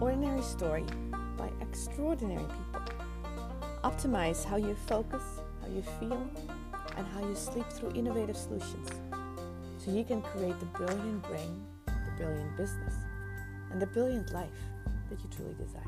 Ordinary story by extraordinary people. Optimize how you focus, how you feel, and how you sleep through innovative solutions so you can create the brilliant brain, the brilliant business, and the brilliant life that you truly desire.